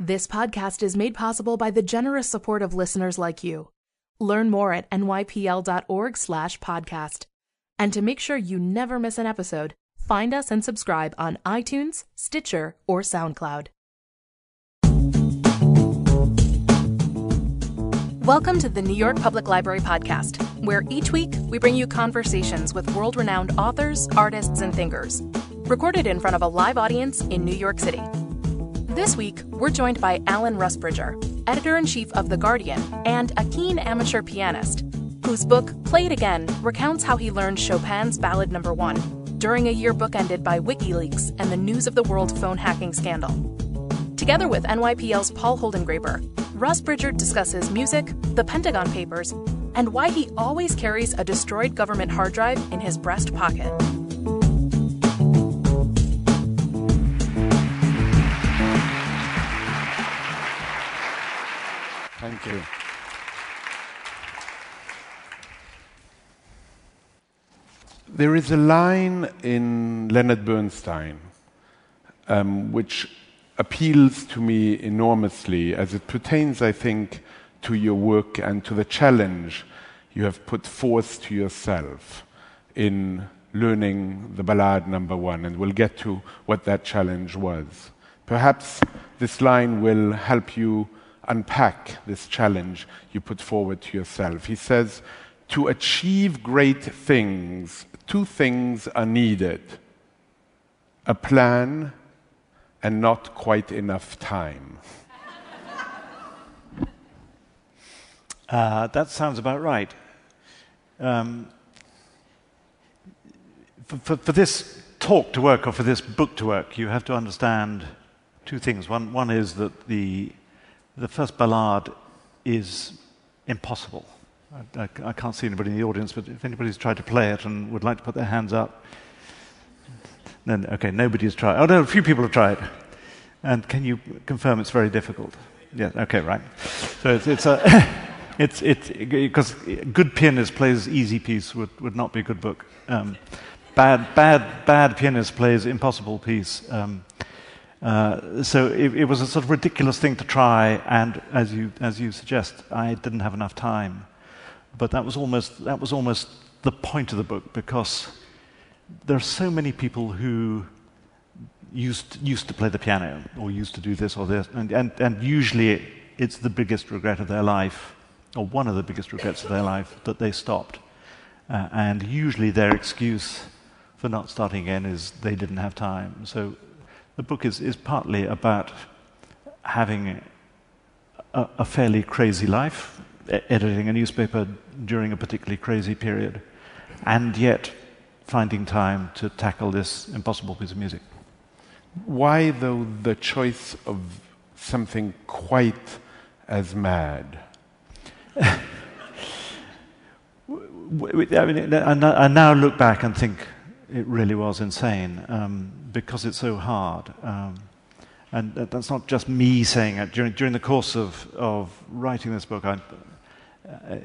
This podcast is made possible by the generous support of listeners like you. Learn more at nypl.org/podcast. And to make sure you never miss an episode, find us and subscribe on iTunes, Stitcher, or SoundCloud. Welcome to the New York Public Library podcast, where each week we bring you conversations with world-renowned authors, artists, and thinkers, recorded in front of a live audience in New York City. This week, we're joined by Alan Rusbridger, editor in chief of The Guardian and a keen amateur pianist, whose book, Play It Again, recounts how he learned Chopin's Ballade no. 1 during a year bookended by WikiLeaks and the news of the world phone hacking scandal. Together with NYPL's Paul Holdengraber, Rusbridger discusses music, the Pentagon Papers, and why he always carries a destroyed government hard drive in his breast pocket. Thank you. There is a line in Leonard Bernstein um, which appeals to me enormously as it pertains, I think, to your work and to the challenge you have put forth to yourself in learning the ballade number one. And we'll get to what that challenge was. Perhaps this line will help you unpack this challenge you put forward to yourself. He says, To achieve great things, two things are needed a plan and not quite enough time. Uh, that sounds about right. Um, for, for, for, this talk to work or for this book to work, you have to understand two things. One, one is that the the first ballade is impossible. I, I, I, can't see anybody in the audience, but if anybody's tried to play it and would like to put their hands up, then okay, nobody's tried. Oh no, a few people have tried. And can you confirm it's very difficult? Yeah. Okay. Right. So it's, it's a. it's it because good pianist plays easy piece would, would not be a good book. Um, bad bad bad pianist plays impossible piece. Um, uh, so it, it, was a sort of ridiculous thing to try, and as you, as you suggest, I didn't have enough time. But that was, almost, that was almost the point of the book because there are so many people who used, used to play the piano or used to do this or this, and, and, and usually it's the biggest regret of their life, or one of the biggest regrets of their life, that they stopped. Uh, and usually their excuse for not starting again is they didn't have time. So the book is, is partly about having a, a fairly crazy life, editing a newspaper during a particularly crazy period, and yet finding time to tackle this impossible piece of music. Why, though, the choice of something quite as mad? I, mean, I now look back and think it really was insane. Um, because it's so hard. Um, and that's not just me saying it. During, during the course of, of writing this book, I, uh,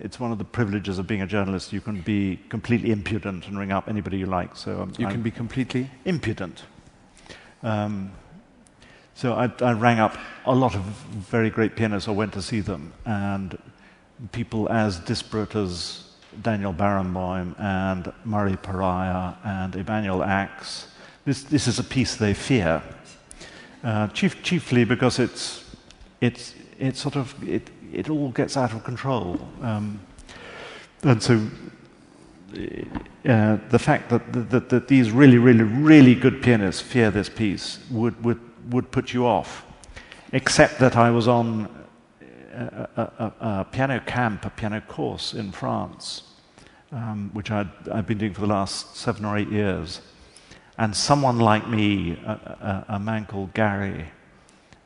it's one of the privileges of being a journalist. You can be completely impudent and ring up anybody you like. So you I'm can be completely impudent. Um, so I, I, rang up a lot of very great pianists. I went to see them, and people as disparate as Daniel Barenboim and Murray Perahia and Emanuel Ax this, this is a piece they fear, uh, chief, chiefly because it's, it's, it's sort of, it, it all gets out of control. Um, and so uh, the fact that, that, that, these really, really, really good pianists fear this piece would, would, would put you off. Except that I was on a, a, a piano camp, a piano course in France, um, which i have been doing for the last seven or eight years. And someone like me, a, a, a man called Gary,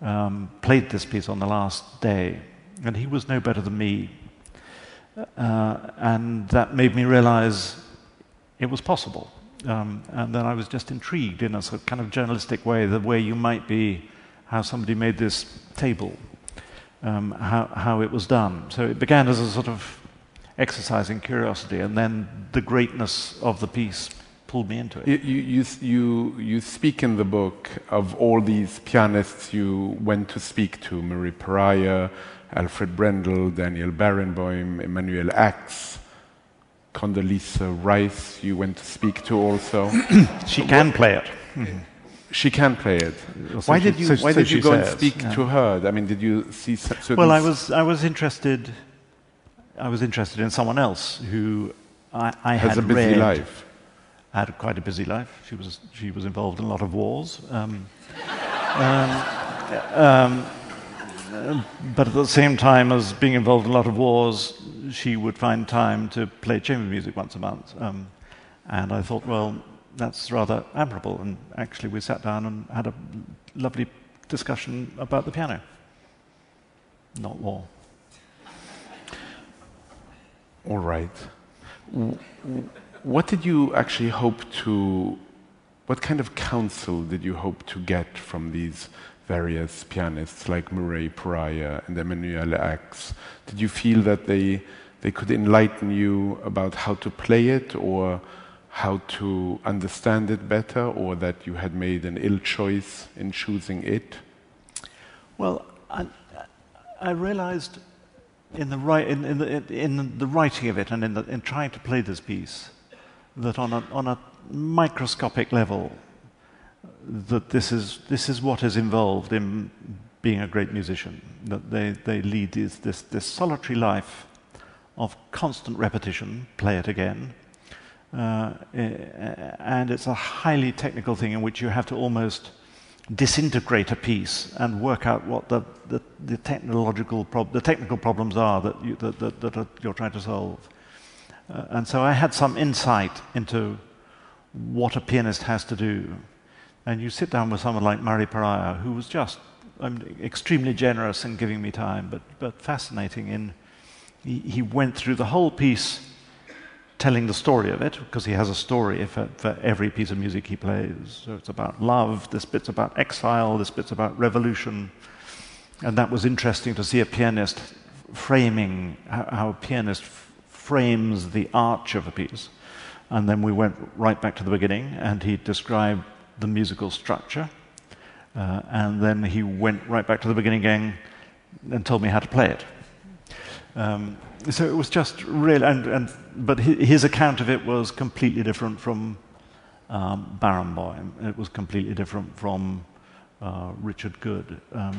um, played this piece on the last day, and he was no better than me. Uh, and that made me realize it was possible. Um, and then I was just intrigued in a sort of kind of journalistic way, the way you might be, how somebody made this table, um, how, how it was done. So it began as a sort of exercise in curiosity, and then the greatness of the piece pulled me into it. You, you, you, you speak in the book of all these pianists you went to speak to Murray Perahia, Alfred Brendel, Daniel Barenboim, Emanuel Ax, Condoleezza Rice, you went to speak to also. she can play it. She can play it. Why did you, so- why so did you go and speak yeah. to her? I mean, did you see. Well, I was, I was interested. I was interested in someone else who I, I had a busy read, life. had quite a busy life. She was, she was involved in a lot of wars. Um, um, um, but at the same time as being involved in a lot of wars, she would find time to play chamber music once a month. Um, and I thought, well, that's rather admirable. And actually, we sat down and had a lovely discussion about the piano, not war. All right. What did you actually hope to, what kind of counsel did you hope to get from these various pianists like Murray Perahia and Emanuel Ax? Did you feel that they, they could enlighten you about how to play it or how to understand it better or that you had made an ill choice in choosing it? Well, I, I realized in the, ri- in, in, the, in the writing of it and in, the, in trying to play this piece that on a, on a microscopic level, that this is, this is what is involved in being a great musician. That they, they lead this, this, this solitary life of constant repetition, play it again. Uh, eh, and it's a highly technical thing in which you have to almost disintegrate a piece and work out what the, the, the technological prob- the technical problems are that, you, that, that, that you're trying to solve. Uh, and so I had some insight into what a pianist has to do. And you sit down with someone like Murray Perahia, who was just um, extremely generous in giving me time, but, but fascinating in he, he went through the whole piece telling the story of it, because he has a story for, for every piece of music he plays. So it's about love, this bit's about exile, this bit's about revolution. And that was interesting to see a pianist framing, how, a pianist frames the arch of a piece. And then we went right back to the beginning, and he described the musical structure. Uh, and then he went right back to the beginning again and told me how to play it. Um, so it was just really, and, and, but his account of it was completely different from um, Barenboim. It was completely different from uh, Richard Goode. Um,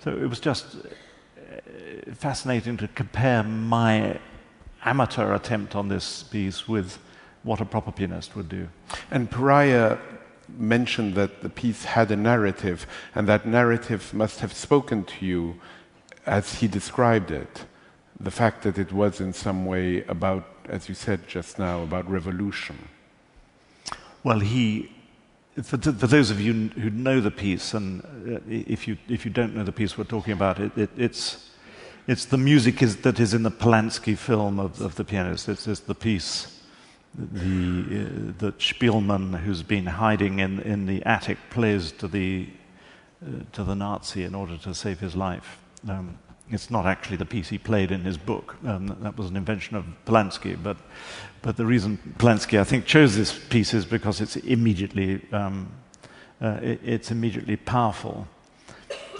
so it was just uh, fascinating to compare my amateur attempt on this piece with what a proper pianist would do. And Perahia mentioned that the piece had a narrative, and that narrative must have spoken to you as he described it. The fact that it was in some way about, as you said just now, about revolution. Well, he, for, for those of you who know the piece, and uh, if you, if you don't know the piece we're talking about, it, it, it's, it's the music is, that is in the Polanski film of, of the pianist. It's, it's the piece the, uh, that Szpilman, who's been hiding in, in the attic, plays to the, uh, to the Nazi in order to save his life. Um, it's not actually the piece he played in his book. Um, that- was an invention of Polanski. But, but the reason Polanski, I think, chose this piece is because it's immediately, um, uh, it- it's immediately powerful.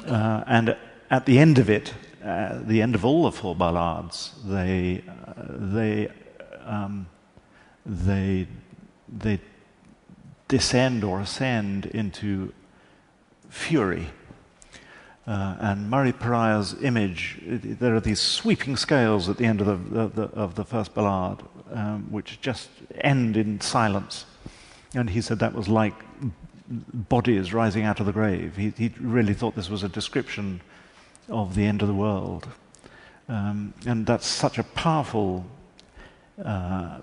Uh, and at the end of it, uh, the end of all the four ballads, they, uh, they, um, they, they descend or ascend into fury. Uh, and Murray Perahia's image, there are these sweeping scales at the end of the, of the, of the first ballad, um, which just end in silence. And he said that was like bodies rising out of the grave. He, he really thought this was a description of the end of the world. Um, and that's such a powerful uh,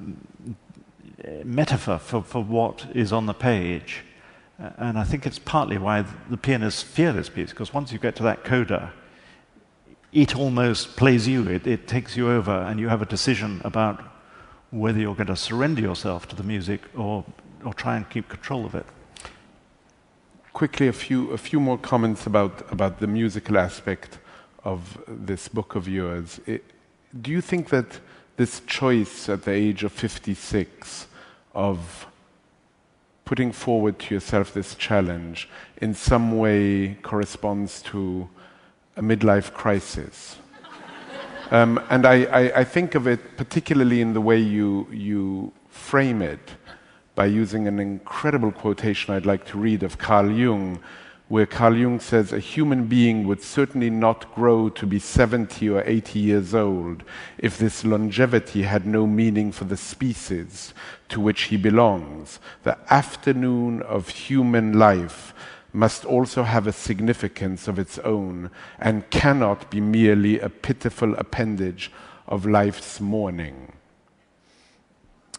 metaphor for, for what is on the page. And I think it's partly why the pianists fear this piece, because once you get to that coda, it almost plays you, it, it takes you over, and you have a decision about whether you're going to surrender yourself to the music or, or try and keep control of it. Quickly, a few, a few more comments about, about the musical aspect of this book of yours. It, do you think that this choice at the age of 56 of putting forward to yourself this challenge in some way corresponds to a midlife crisis. um, and I, I, I, think of it particularly in the way you, you frame it by using an incredible quotation I'd like to read of Carl Jung, where Carl Jung says a human being would certainly not grow to be 70 or 80 years old if this longevity had no meaning for the species to which he belongs. The afternoon of human life must also have a significance of its own and cannot be merely a pitiful appendage of life's morning.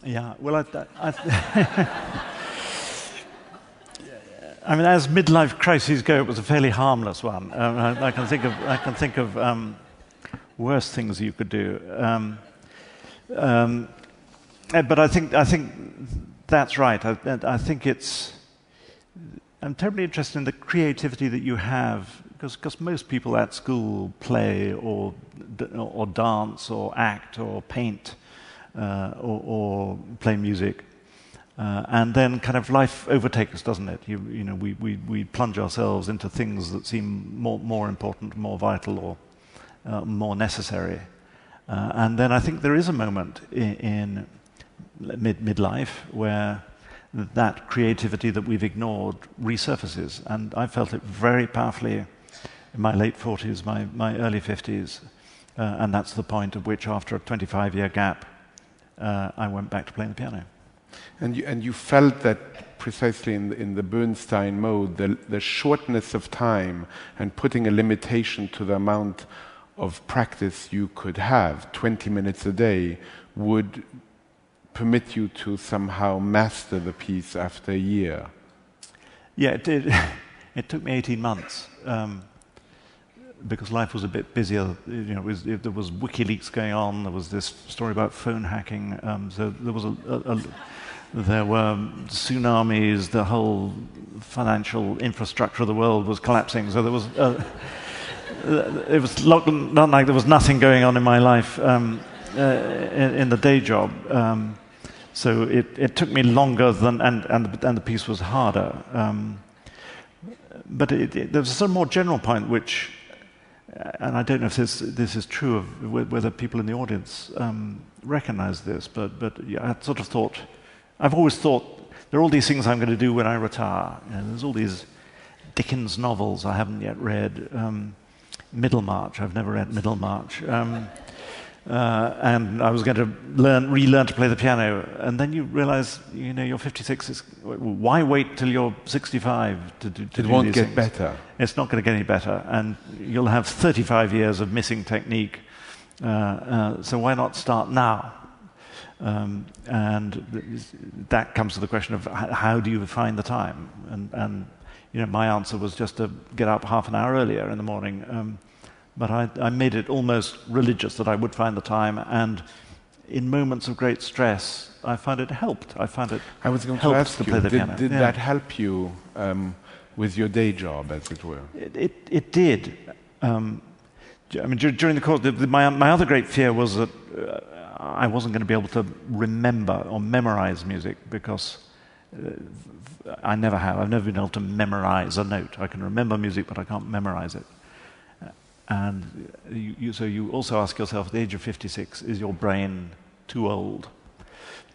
Yeah, well, I, I I mean, as midlife crises go, it was a fairly harmless one. Um, I, I, can think of, I can think of um, worse things you could do. Um, um eh, but I think, I think that's right. I, I, think it's. I'm terribly interested in the creativity that you have, because, most people at school play or, or dance or act or paint uh, or, or play music. Uh, and then kind of life overtakes us, doesn't it? You, you know, we, we, we plunge ourselves into things that seem more, more important, more vital, or uh, more necessary. Uh, and then I think there is a moment in, in mid, midlife where that creativity that we've ignored resurfaces. And I felt it very powerfully in my late 40s, my, my early 50s. Uh, and that's the point at which, after a 25 year gap, uh, I went back to playing the piano. And you, and you felt that precisely in the, in the Bernstein mode, the, the shortness of time and putting a limitation to the amount of practice you could have, 20 minutes a day, would permit you to somehow master the piece after a year. Yeah, it did. it took me 18 months. Um, because life was a bit busier, you know, was, it, there was WikiLeaks going on. There was this story about phone hacking. Um, so there was a, a, a, there were tsunamis. The whole financial infrastructure of the world was collapsing. So there was, uh, it was not like there was nothing going on in my life um, uh, in, in, the day job. Um, so it, it, took me longer than, and, and, and the piece was harder. Um, but it, it, there's a sort of more general point which and I don't know if this, this is true of whether people in the audience um, recognize this, but, but yeah, I sort of thought, I've always thought there are all these things I'm going to do when I retire. You know, there's all these Dickens novels I haven't yet read. Um, Middlemarch, I've never read Middlemarch. Um, uh, and I was going to learn, relearn to play the piano. And then you realize, you know, you're 56. Is, why wait till you're 65 to, to, to It won't get things? better. It's not going to get any better. And you'll have 35 years of missing technique. Uh, uh, so why not start now? Um, and that comes to the question of how do you find the time? And, and, you know, my answer was just to get up half an hour earlier in the morning. Um, but I, I, made it almost religious that I would find the time. And in moments of great stress, I found it helped. I found it. I was going to ask to you, did, did yeah. that help you um, with your day job, as it were? It, it, it did. Um, I mean, during the course, the, the, my, my other great fear was that uh, I wasn't going to be able to remember or memorize music because uh, I never have. I've never been able to memorize a note. I can remember music, but I can't memorize it. And you, you, so you also ask yourself, at the age of 56, is your brain too old?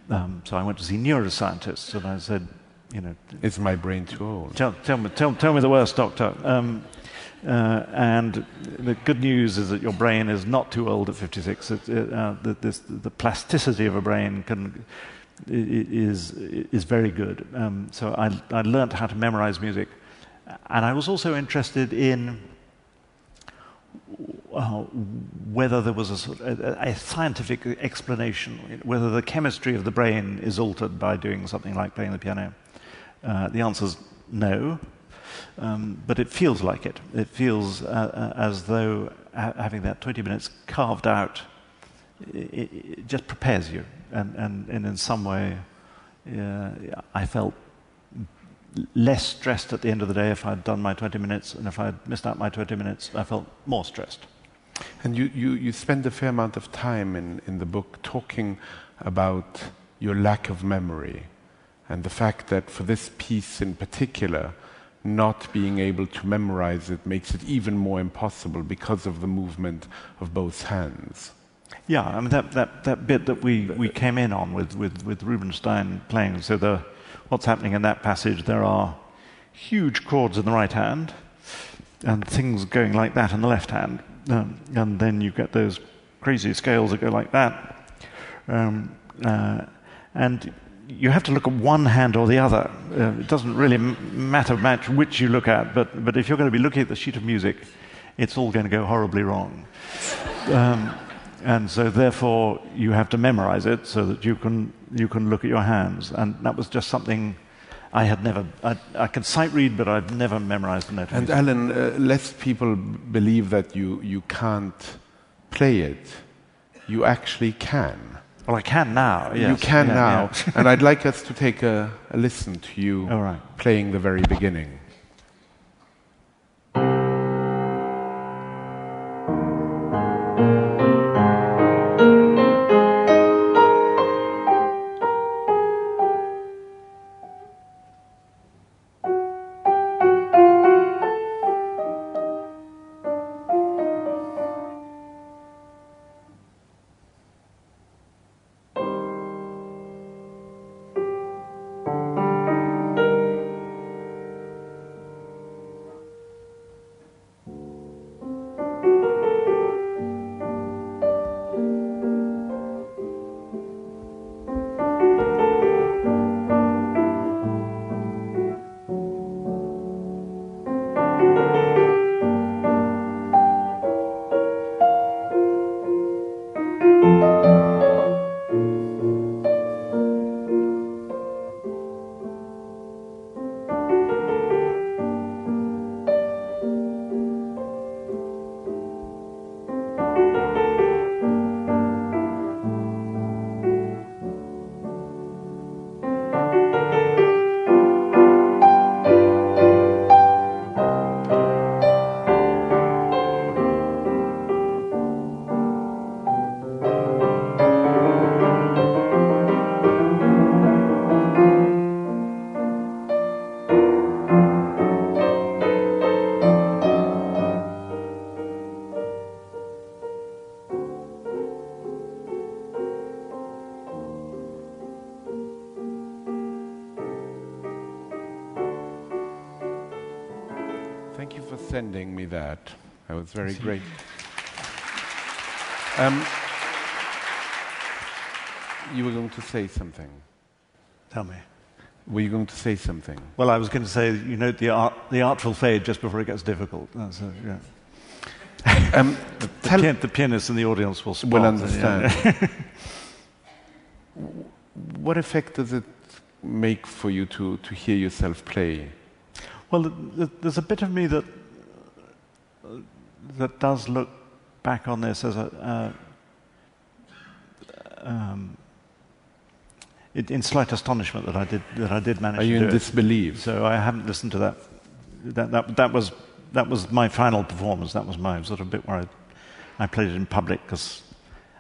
Um, so I went to see neuroscientists and I said, you know, is my brain too old? Tell, tell, me, tell, tell me the worst, doctor. Um, uh, and the good news is that your brain is not too old at 56. It, it, uh, the, this, the, plasticity of a brain can, is, is very good. Um, so I, I learned how to memorize music. And I was also interested in uh, whether there was a, a, a, scientific explanation, whether the chemistry of the brain is altered by doing something like playing the piano. Uh, the answer is no, um, but it feels like it. It feels uh, uh as though ha- having that 20 minutes carved out it, it just prepares you, and, and, and in some way, uh, I felt less stressed at the end of the day if I'd done my 20 minutes, and if I'd missed out my 20 minutes, I felt more stressed. And you, you, you spend a fair amount of time in, in the book talking about your lack of memory And the fact that for this piece in particular, not being able to memorize it makes it even more impossible because of the movement of both hands. Yeah, I mean that, that, that bit that we, we came in on with, with, with Rubinstein playing. So the, what's happening in that passage? There are huge chords in the right hand, and things going like that in the left hand, um, and then you get those crazy scales that go like that, um, uh, and you have to look at one hand or the other. Uh, it doesn't really m- matter much which you look at, but, but if you're going to be looking at the sheet of music, it's all going to go horribly wrong. Um, and so, therefore, you have to memorize it so that you can, you can look at your hands. And that was just something I had never, I, I can sight read, but I've never memorized the note. And Alan, uh, lest people believe that you, you can't play it, you actually can. Well, I can now. Yes. You can yeah, now. yeah. and I'd like us to take a, a listen to you right. playing the very beginning. That was very great. Um, you were going to say something. Tell me. Were you going to say something? Well, I was going to say, you note the, art, the artful fade just before it gets difficult. That's a, yeah. Um, The, tell- pian- the pianist in the audience will will yeah. understand. what effect does it make for you to, to hear yourself play? Well, th- th- there's a bit of me that that does look back on this as a uh, um, it, in slight astonishment that I did that I did manage Are to you in it. disbelief? So I haven't listened to that. That, that. that was that was my final performance. That was my sort of bit where I, I played it in public because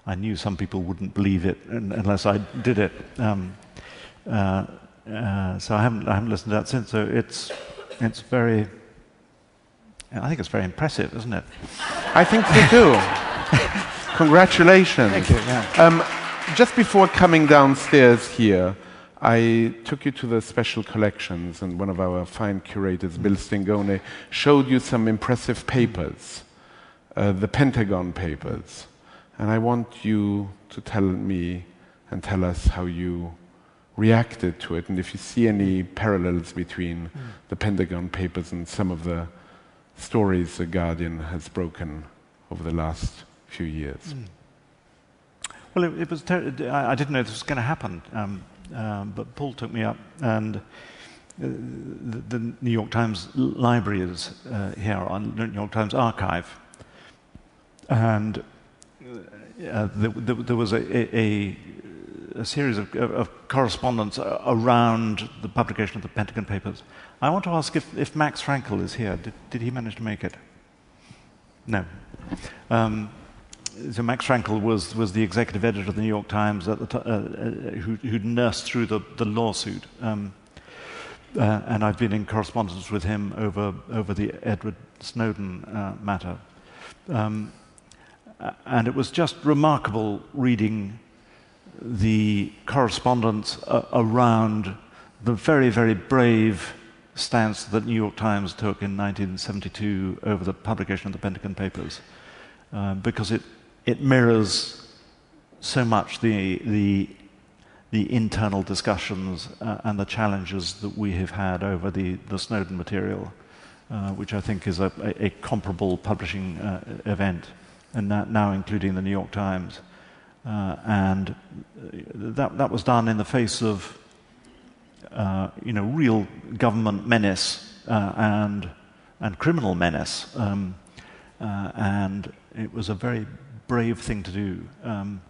I knew some people wouldn't believe it unless I did it. Um, uh, uh, so I haven't I haven't listened to that since. So it's it's very. I think it's very impressive, isn't it? I think so too. Congratulations. Thank you, yeah. Um, just before coming downstairs here, I took you to the special collections, and one of our fine curators, Bill Stingone, showed you some impressive papers, uh, the Pentagon papers. And I want you to tell me and tell us how you reacted to it, and if you see any parallels between the Pentagon papers and some of the stories the Guardian has broken over the last few years. Well, it, it was. Ter- I, I didn't know this was going to happen, um, um, but Paul took me up, and uh, the, the New York Times library is uh, here on New York Times archive, and uh, there, there, there was a, a, a series of, of correspondence around the publication of the Pentagon Papers. I want to ask if, if Max Frankel is here. Did, did he manage to make it? No. Um, so Max Frankel was, was the executive editor of the New York Times at the t- uh, uh, who, who nursed through the, the lawsuit. Um, uh, and I've been in correspondence with him over, over the Edward Snowden uh, matter. Um, and it was just remarkable reading the correspondence uh, around the very, very brave stance that New York Times took in 1972 over the publication of the Pentagon Papers, uh, because it, it mirrors so much the, the, the internal discussions uh, and the challenges that we have had over the, the Snowden material, uh, which I think is a, a, comparable publishing uh, event, and now including the New York Times. Uh, and that, that was done in the face of you know, real government menace uh, and, and criminal menace. Um, uh, and it was a very brave thing to do. Um,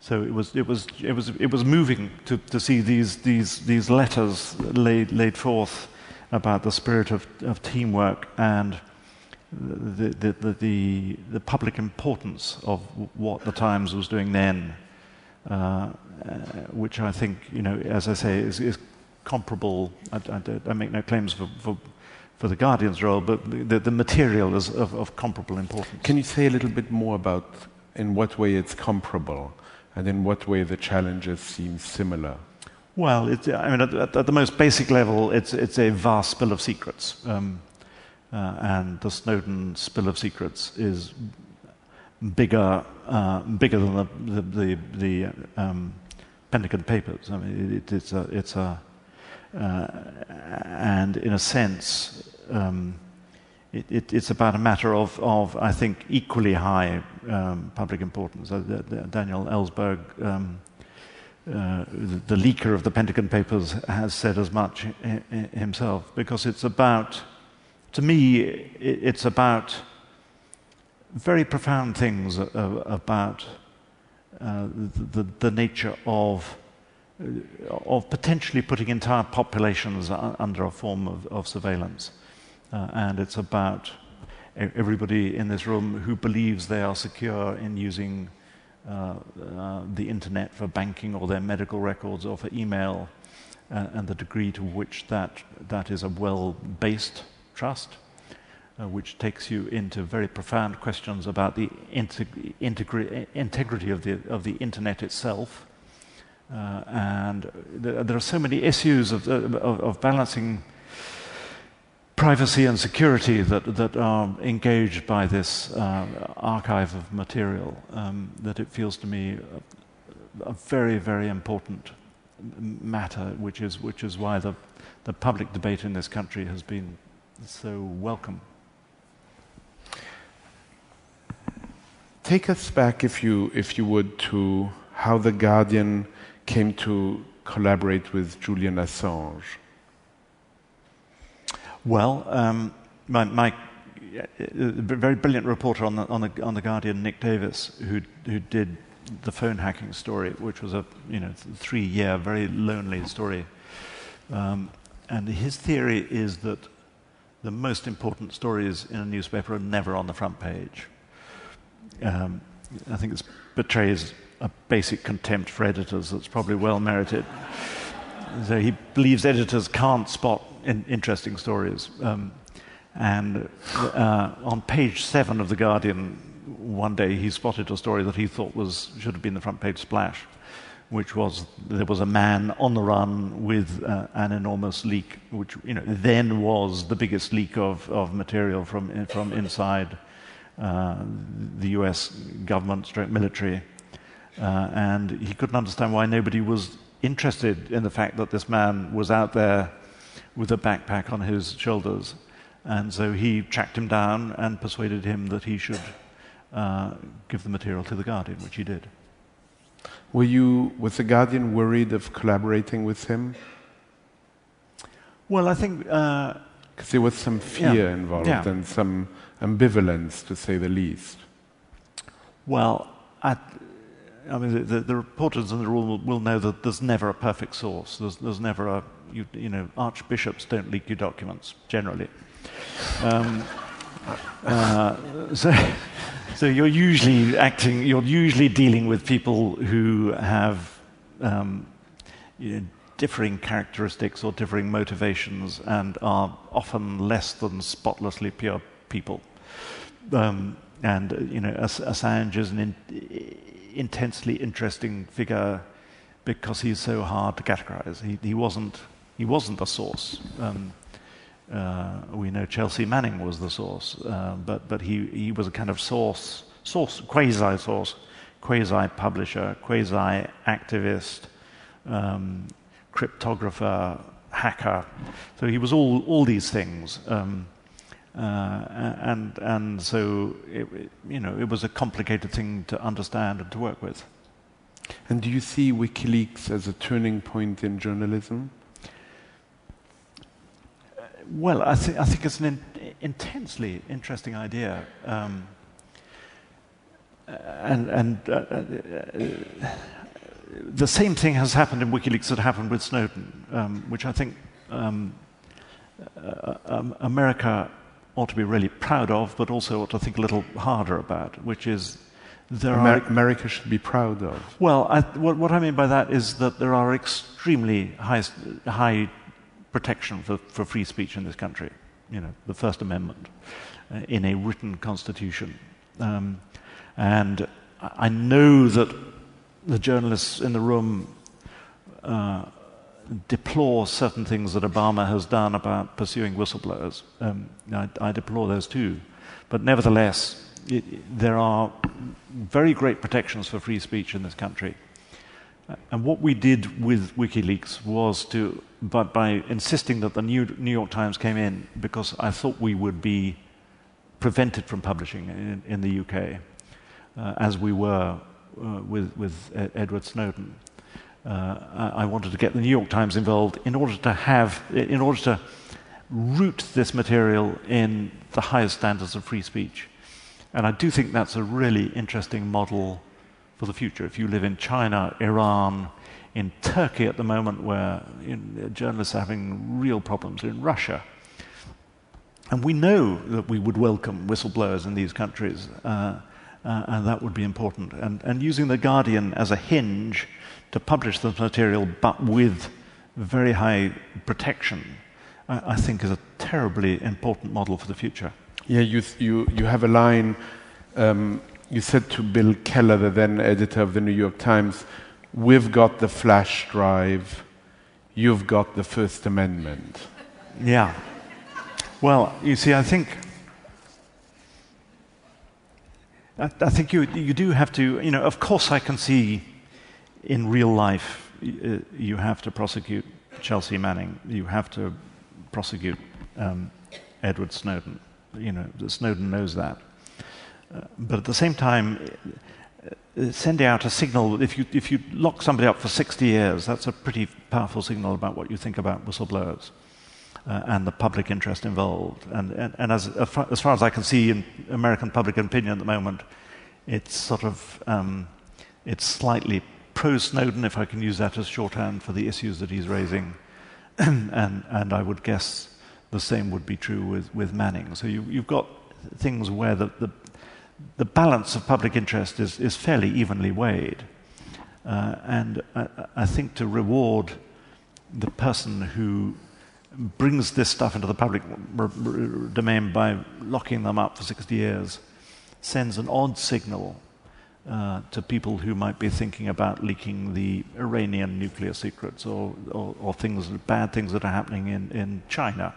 so it was, it was, it was, it was moving to, to see these, these, these letters laid, laid forth about the spirit of, of teamwork and the, the, the, the, the public importance of what the Times was doing then, uh, uh, which I think, you know, as I say, is, is comparable. I, I, I, make no claims for, for, for the Guardian's role, but the, the material is of, of, comparable importance. Can you say a little bit more about in what way it's comparable and in what way the challenges seem similar? Well, I mean, at, at, the most basic level, it's, it's a vast spill of secrets. Um, uh, and the Snowden spill of secrets is bigger, uh, bigger than the, the, the, the um, Pentagon Papers. I mean, it, it's a, it's a uh, and in a sense, um, it, it, it's about a matter of, of I think, equally high um, public importance. Uh, Daniel Ellsberg, um, uh, the, the, leaker of the Pentagon Papers, has said as much himself, because it's about, to me, it, it's about very profound things about uh, the, the, the nature of of potentially putting entire populations under a form of, of surveillance. Uh, and it's about everybody in this room who believes they are secure in using uh, uh, the internet for banking or their medical records or for email, uh, and the degree to which that, that is a well based trust. Uh, which takes you into very profound questions about the integ- integri- integrity of the, of the internet itself, uh, and th- there are so many issues of, of, of, balancing privacy and security that, that are engaged by this uh, archive of material um, that it feels to me a, a, very, very important matter, which is, which is why the, the public debate in this country has been so welcome. Take us back, if you, if you would, to how The Guardian came to collaborate with Julian Assange? Well, um, my, my uh, very brilliant reporter on the, on the, on the Guardian, Nick Davies, who, who did the phone hacking story, which was a you know three year, very lonely story. Um, and his theory is that the most important stories in a newspaper are never on the front page. Um, I think this betrays a basic contempt for editors that's probably well merited. so he believes editors can't spot in interesting stories. Um, and uh, on page seven of The Guardian, one day he spotted a story that he thought was, should have been the front page splash, which was there was a man on the run with uh, an enormous leak, which you know, then was the biggest leak of, of material from, from inside uh, the US government, military. Uh, and he couldn't understand why nobody was interested in the fact that this man was out there with a backpack on his shoulders. And so he tracked him down and persuaded him that he should uh, give the material to The Guardian, which he did. Were you, was The Guardian worried of collaborating with him? Well, I think. Because uh, there was some fear yeah, involved yeah. and some ambivalence, to say the least. Well, at, I mean, the, the, the, reporters in the room will, will, know that there's never a perfect source. There's, there's never a, you, you, know, archbishops don't leak your documents, generally. Um, uh, so, so you're usually acting, you're usually dealing with people who have um, you know, differing characteristics or differing motivations and are often less than spotlessly pure people. Um, and you know, Assange is an in, intensely interesting figure because he's so hard to categorize. He, he wasn't he wasn't the source. Um, uh, we know Chelsea Manning was the source, uh, but but he he was a kind of source source quasi source, quasi publisher, quasi activist, um, cryptographer, hacker. So he was all all these things. Um, and and so it, you know it was a complicated thing to understand and to work with. And do you see WikiLeaks as a turning point in journalism? Uh, well, I, th- I, think it's an in- intensely interesting idea. Um, and, and uh, uh, the same thing has happened in WikiLeaks that happened with Snowden, um, which I think um, uh, um, America ought to be really proud of, but also ought to think a little harder about, which is there Amer- are, America should be proud of. Well, I, what, what, I mean by that is that there are extremely high, high protection for, for free speech in this country. You know, the First Amendment uh, in a written constitution. Um, and I know that the journalists in the room uh, deplore certain things that Obama has done about pursuing whistleblowers. Um, I, I, deplore those too. But nevertheless, it, there are very great protections for free speech in this country. And what we did with WikiLeaks was to, but by insisting that the New, New York Times came in, because I thought we would be prevented from publishing in, in the UK, uh, as we were uh, with, with Edward Snowden uh, I wanted to get the New York Times involved in order to have, in order to root this material in the highest standards of free speech. And I do think that's a really interesting model for the future. If you live in China, Iran, in Turkey at the moment, where journalists are having real problems, in Russia. And we know that we would welcome whistleblowers in these countries, uh, uh, and that would be important. And, and using The Guardian as a hinge to publish this material, but with very high protection, I, I think is a terribly important model for the future. Yeah, you, you, you have a line. Um, you said to Bill Keller, the then editor of the New York Times, We've got the flash drive, you've got the First Amendment. Yeah. Well, you see, I think. I, I think you, you do have to, you know, of course, I can see in real life, uh, you have to prosecute Chelsea Manning. You have to prosecute um, Edward Snowden. You know, Snowden knows that. Uh, but at the same time, uh, sending out a signal if you, if you lock somebody up for 60 years, that's a pretty powerful signal about what you think about whistleblowers uh, and the public interest involved. And, and, and as, as far as I can see in American public opinion at the moment, it's sort of um, it's slightly pro Snowden, if I can use that as shorthand for the issues that he's raising. and, and I would guess the same would be true with, with Manning. So you, have got things where the, the, the, balance of public interest is, is fairly evenly weighed. Uh, and I, I, think to reward the person who brings this stuff into the public domain by locking them up for 60 years sends an odd signal uh, to people who might be thinking about leaking the Iranian nuclear secrets or, or, or, things, bad things that are happening in, in China.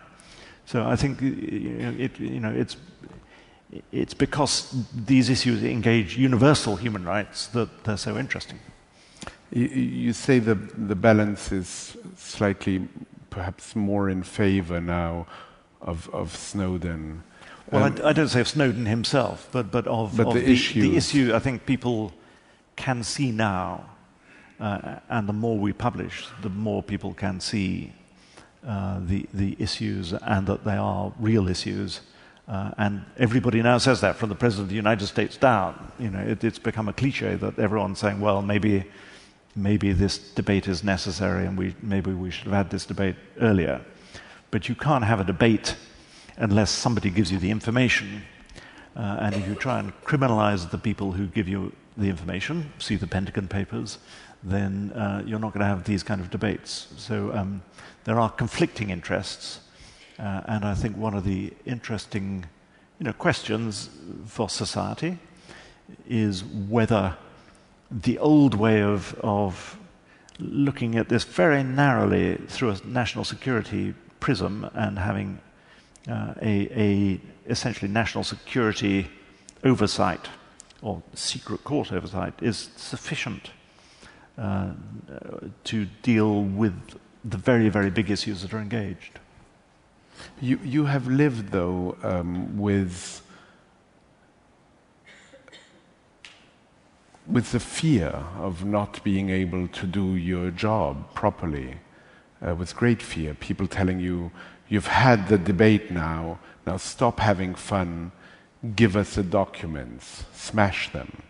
So I think it, you know, it's, it's because these issues engage universal human rights that they're so interesting. You, say the, the balance is slightly, perhaps more in favor now of, of Snowden well, um, I, I, don't say of Snowden himself, but, but of, but of the, the, issue. the, issue I think people can see now. Uh, and the more we publish, the more people can see uh, the, the issues and that they are real issues. Uh, and everybody now says that from the President of the United States down. You know, it, it's become a cliche that everyone's saying, well, maybe, maybe this debate is necessary and we, maybe we should have had this debate earlier. But you can't have a debate unless somebody gives you the information. Uh, and if you try and criminalize the people who give you the information, see the Pentagon Papers, then uh, you're not going to have these kind of debates. So um, there are conflicting interests, uh, and I think one of the interesting you know, questions for society is whether the old way of, of looking at this very narrowly through a national security prism and having uh, a, a, essentially national security oversight or secret court oversight is sufficient uh, to deal with the very, very big issues that are engaged. You, you have lived, though, um, with, with the fear of not being able to do your job properly, uh, with great fear. People telling you, you've had the debate now, now stop having fun, give us the documents, smash them.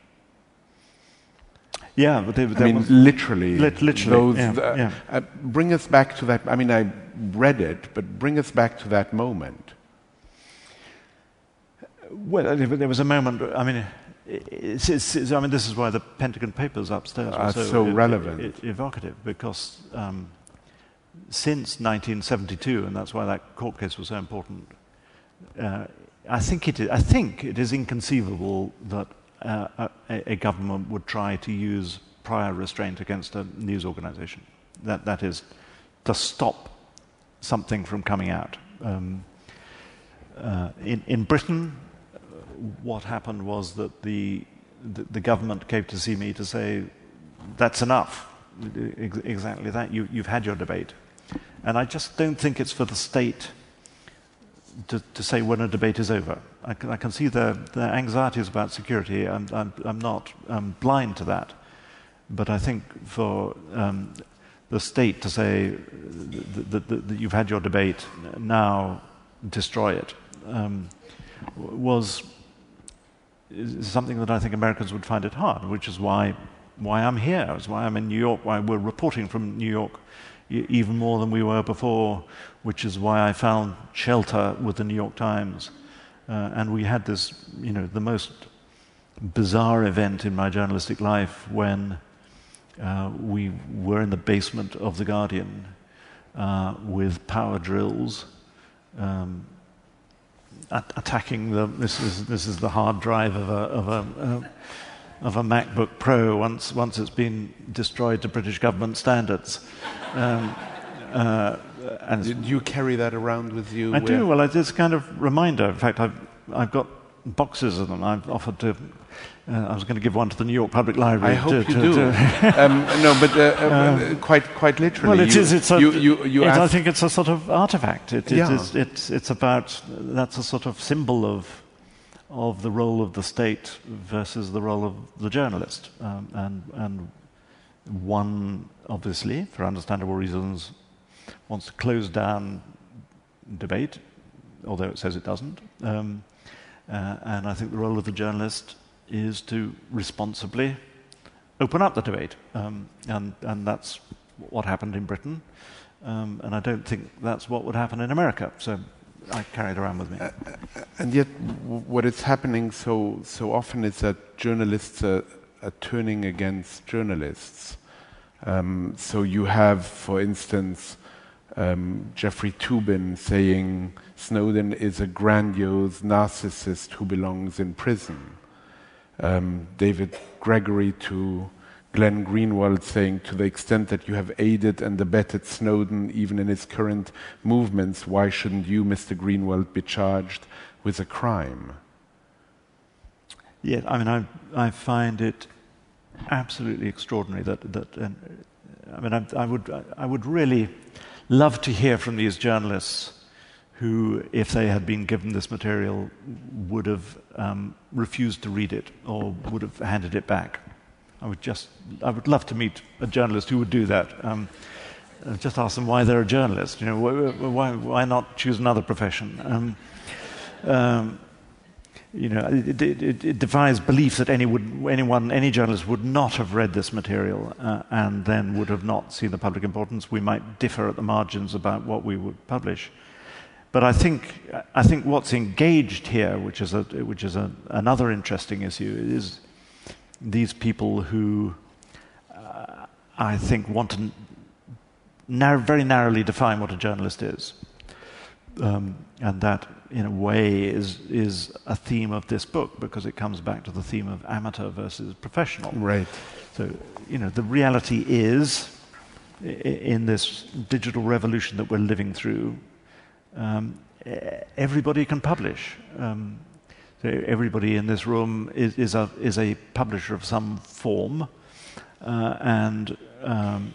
Yeah, but they, I mean, literally. Lit- literally, Those, yeah, uh, yeah. uh, bring us back to that. I mean, I read it, but bring us back to that moment. Well, there was a moment. I mean, it's, it's, it's, I mean, this is why the Pentagon Papers upstairs Are so, so relevant. evocative because um, since 1972, and that's why that court case was so important. Uh, I think it is, I think it is inconceivable that uh, a, a government would try to use prior restraint against a news organization. That, that is, to stop something from coming out. Um, uh, in, in Britain, what happened was that the, the, the government came to see me to say, that's enough. Exactly that. You, you've had your debate. And I just don't think it's for the state to, to say when a debate is over. I can, I can see their, anxieties about security. I'm, I'm, I'm not um, blind to that. But I think for um, the state to say that, that, that, you've had your debate, now destroy it, um, was something that I think Americans would find it hard, which is why, why I'm here, is why I'm in New York, why we're reporting from New York even more than we were before, which is why I found shelter with the New York Times. Uh, and we had this, you know, the most bizarre event in my journalistic life when uh, we were in the basement of The Guardian uh, with power drills. Um, at- attacking the this is this is the hard drive of a of a uh, of a MacBook Pro once once it's been destroyed to British government standards. Um, uh, and Did you carry that around with you? I do. Well, it's a kind of reminder. In fact, I've I've got boxes of them. I've offered to. Uh, I was going to give one to the New York Public Library. I hope to, you to- do. to- um, no, but uh, uh, quite, quite literally. well, it you, is. It's a, you, you, you it- I think it's a sort of artifact. It, it Yeah. is- it's, it's about that's a sort of symbol of of the role of the state versus the role of the journalist, um, and and one obviously, for understandable reasons, wants to close down debate, although it says it doesn't. Um, uh, and I think the role of the journalist is to responsibly open up the debate. Um, and, and that's what happened in Britain. Um, and I don't think that's what would happen in America. So I carry it around with me. And yet, what is happening so so often is that journalists are, are turning against journalists. Um, so you have, for instance, um, Jeffrey Toobin saying Snowden is a grandiose narcissist who belongs in prison. Um, David Gregory to Glenn Greenwald saying, to the extent that you have aided and abetted Snowden even in his current movements, why shouldn't you, Mr. Greenwald, be charged with a crime? Yes, I mean, I, I find it absolutely extraordinary that, that I mean, I, I, would, I would really love to hear from these journalists who, if they had been given this material, would have um, refused to read it or would have handed it back. I would just, I would love to meet a journalist who would do that. Um, uh, just ask them why they're a journalist. You know, why, why, not choose another profession? Um, um, you know, it, it, it, defies belief that any would, anyone, any journalist would not have read this material uh, and then would have not seen the public importance. We might differ at the margins about what we would publish. But but I think, I think what's engaged here, which is, a, which is a, another interesting issue, is these people who uh, I think want to narrow, very narrowly define what a journalist is. Um, and that, in a way, is, is a theme of this book because it comes back to the theme of amateur versus professional. Right. So, you know, the reality is, in this digital revolution that we're living through, um, everybody can publish. Um, everybody in this room is, is, a, is a publisher of some form, uh, and um,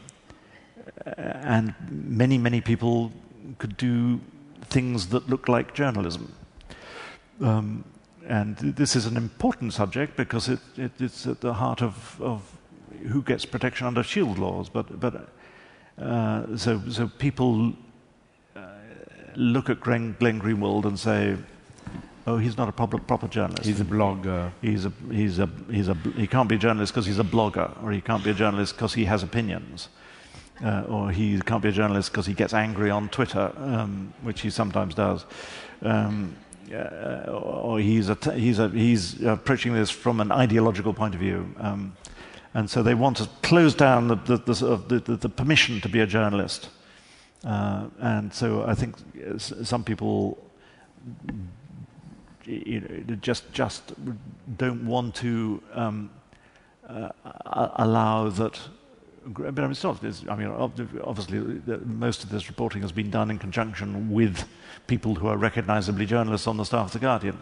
and many many people could do things that look like journalism. Um, and this is an important subject because it, it, it's at the heart of, of, who gets protection under shield laws. But, but uh, so, so people uh, look at Glenn, Glenn, Greenwald and say, "Oh, he's not a proper, proper journalist. He's a blogger. He's a, he's a, he's a, he can't be a journalist because he's a blogger, or he can't be a journalist because he has opinions." Uh, or he can't be a journalist because he gets angry on Twitter, um, which he sometimes does. Um, uh, or he's, a t- he's, a, he's approaching this from an ideological point of view. Um, and so they want to close down the, the, the, the permission to be a journalist. Uh, and so I think some people you know, just, just don't want to um, uh, allow that. But I mean, it's, I mean, obviously, most of this reporting has been done in conjunction with people who are recognizably journalists on the staff of The Guardian.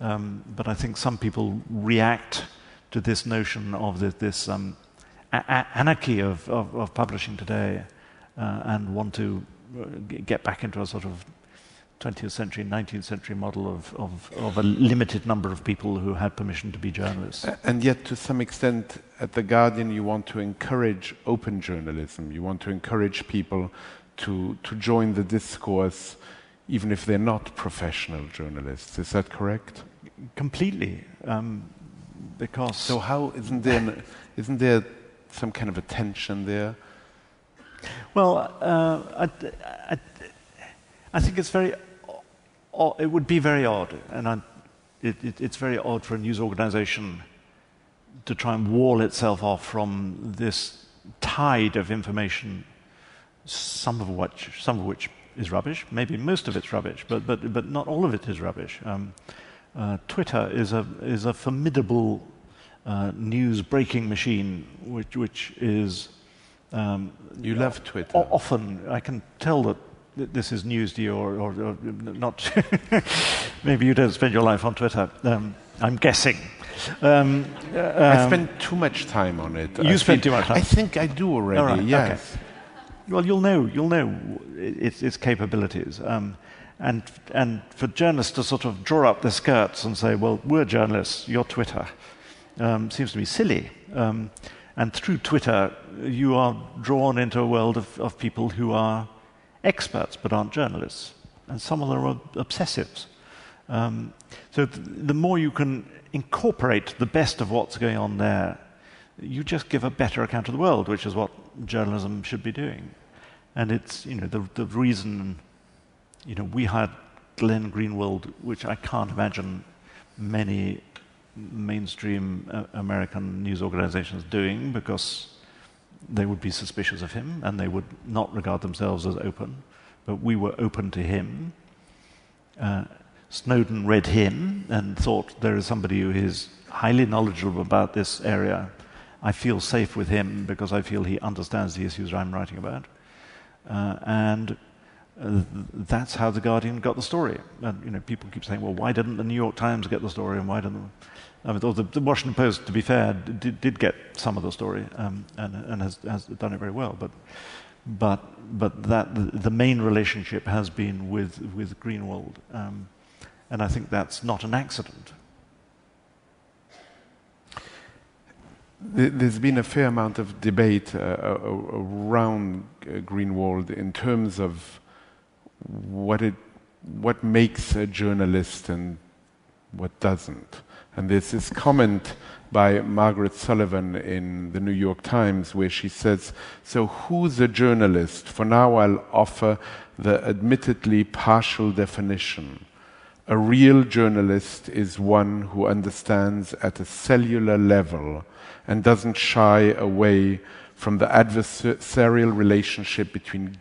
Um, but I think some people react to this notion of the, this um, anarchy of, of, of, publishing today uh, and want to uh, get back into a sort of 20th century, 19th century model of, of, of, a limited number of people who had permission to be journalists. And yet, to some extent, at The Guardian, you want to encourage open journalism. You want to encourage people to, to join the discourse, even if they're not professional journalists. Is that correct? Completely. Um, because so how isn't there isn't there some kind of a tension there? Well, uh, I, I, I, think it's very. It would be very odd, and I, it, it, it's very odd for a news organization to try and wall itself off from this tide of information, some of which, some of which is rubbish. Maybe most of it's rubbish, but, but, but not all of it is rubbish. Um, uh, Twitter is a, is a formidable uh, news breaking machine, which, which is. Um, you love Twitter. Often, I can tell that this is news to you, or, or, or not. Maybe you don't spend your life on Twitter. Um, I'm guessing. Um, I spend too much time on it. You I spend too much time. I think I do already. yes. Okay. Well, you'll know. You'll know its, its capabilities. Um, and, and for journalists to sort of draw up their skirts and say, well, we're journalists, you're Twitter, um, seems to be silly. Um, and through Twitter, you are drawn into a world of, of people who are experts but aren't journalists. And some of them are obsessives. Um, so th- the more you can incorporate the best of what's going on there, you just give a better account of the world, which is what journalism should be doing. And it's, you know, the, the reason you know, we had Glenn Greenwald, which I can't imagine many mainstream uh, American news organizations doing because they would be suspicious of him and they would not regard themselves as open. But we were open to him. Uh, Snowden read him and thought there is somebody who is highly knowledgeable about this area. I feel safe with him because I feel he understands the issues I'm writing about. Uh, and uh, that's how the Guardian got the story. And you know, people keep saying, "Well, why didn't the New York Times get the story?" And why didn't I mean, the, the, Washington Post, to be fair, did, did get some of the story um, and, and has, has, done it very well. But but but that the, main relationship has been with with Greenwald, um, and I think that's not an accident. There's been a fair amount of debate uh, around uh, Greenwald in terms of what it what makes a journalist and what doesn't. And there's this comment by Margaret Sullivan in the New York Times where she says, So who's a journalist? For now, I'll offer the admittedly partial definition. A real journalist is one who understands at a cellular level and doesn't shy away from the adversarial relationship between